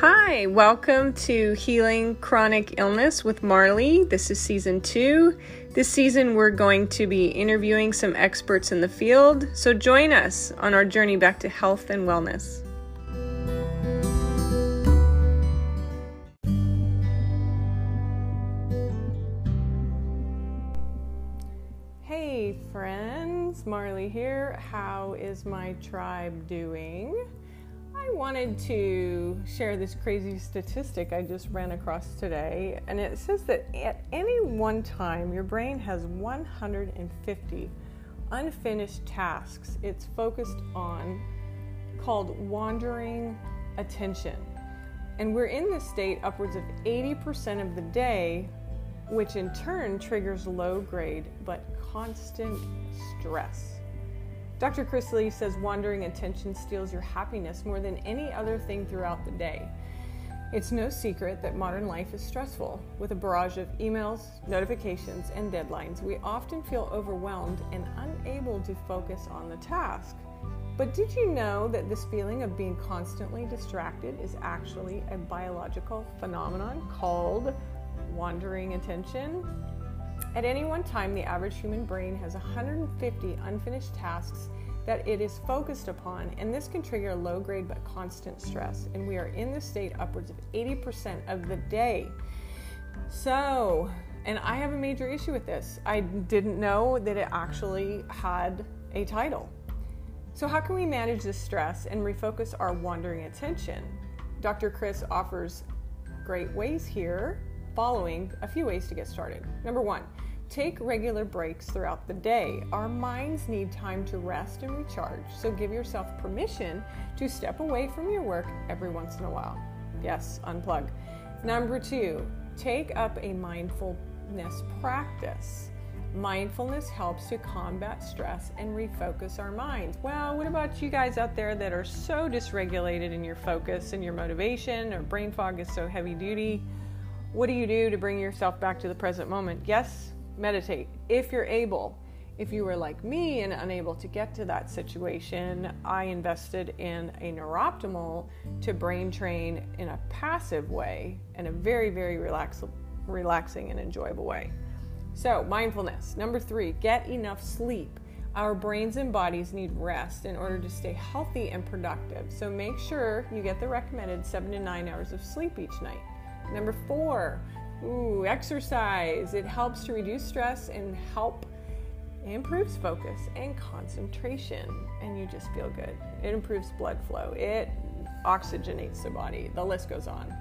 Hi, welcome to Healing Chronic Illness with Marley. This is season two. This season, we're going to be interviewing some experts in the field, so join us on our journey back to health and wellness. Hey, friends, Marley here. How is my tribe doing? I wanted to share this crazy statistic I just ran across today, and it says that at any one time, your brain has 150 unfinished tasks it's focused on called wandering attention. And we're in this state upwards of 80% of the day, which in turn triggers low grade but constant stress. Dr. Chris Lee says wandering attention steals your happiness more than any other thing throughout the day. It's no secret that modern life is stressful. With a barrage of emails, notifications, and deadlines, we often feel overwhelmed and unable to focus on the task. But did you know that this feeling of being constantly distracted is actually a biological phenomenon called wandering attention? At any one time, the average human brain has 150 unfinished tasks that it is focused upon, and this can trigger low grade but constant stress. And we are in this state upwards of 80% of the day. So, and I have a major issue with this. I didn't know that it actually had a title. So, how can we manage this stress and refocus our wandering attention? Dr. Chris offers great ways here following a few ways to get started. Number one, take regular breaks throughout the day. Our minds need time to rest and recharge, so give yourself permission to step away from your work every once in a while. Yes, unplug. Number two, take up a mindfulness practice. Mindfulness helps to combat stress and refocus our minds. Well, what about you guys out there that are so dysregulated in your focus and your motivation, or brain fog is so heavy duty? What do you do to bring yourself back to the present moment? Yes, meditate if you're able. If you were like me and unable to get to that situation, I invested in a neuroptimal to brain train in a passive way in a very, very relax- relaxing and enjoyable way. So, mindfulness. Number three, get enough sleep. Our brains and bodies need rest in order to stay healthy and productive. So, make sure you get the recommended seven to nine hours of sleep each night. Number four, ooh, exercise. It helps to reduce stress and help improves focus and concentration, and you just feel good. It improves blood flow. It oxygenates the body. The list goes on.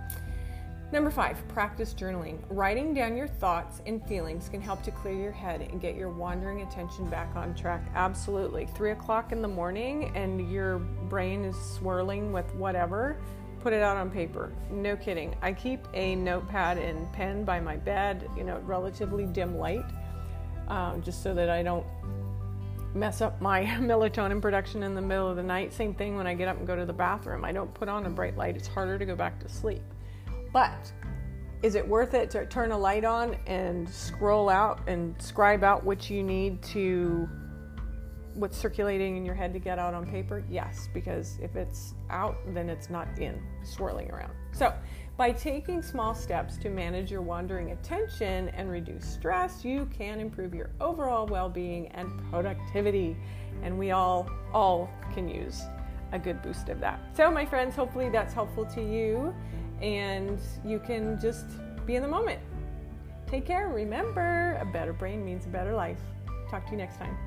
Number five, practice journaling. Writing down your thoughts and feelings can help to clear your head and get your wandering attention back on track. Absolutely. Three o'clock in the morning and your brain is swirling with whatever put it out on paper. No kidding. I keep a notepad and pen by my bed, you know, relatively dim light, um, just so that I don't mess up my melatonin production in the middle of the night. Same thing when I get up and go to the bathroom. I don't put on a bright light, it's harder to go back to sleep. But is it worth it to turn a light on and scroll out and scribe out what you need to what's circulating in your head to get out on paper? Yes, because if it's out, then it's not in, swirling around. So, by taking small steps to manage your wandering attention and reduce stress, you can improve your overall well-being and productivity. And we all all can use a good boost of that. So, my friends, hopefully that's helpful to you and you can just be in the moment. Take care. Remember, a better brain means a better life. Talk to you next time.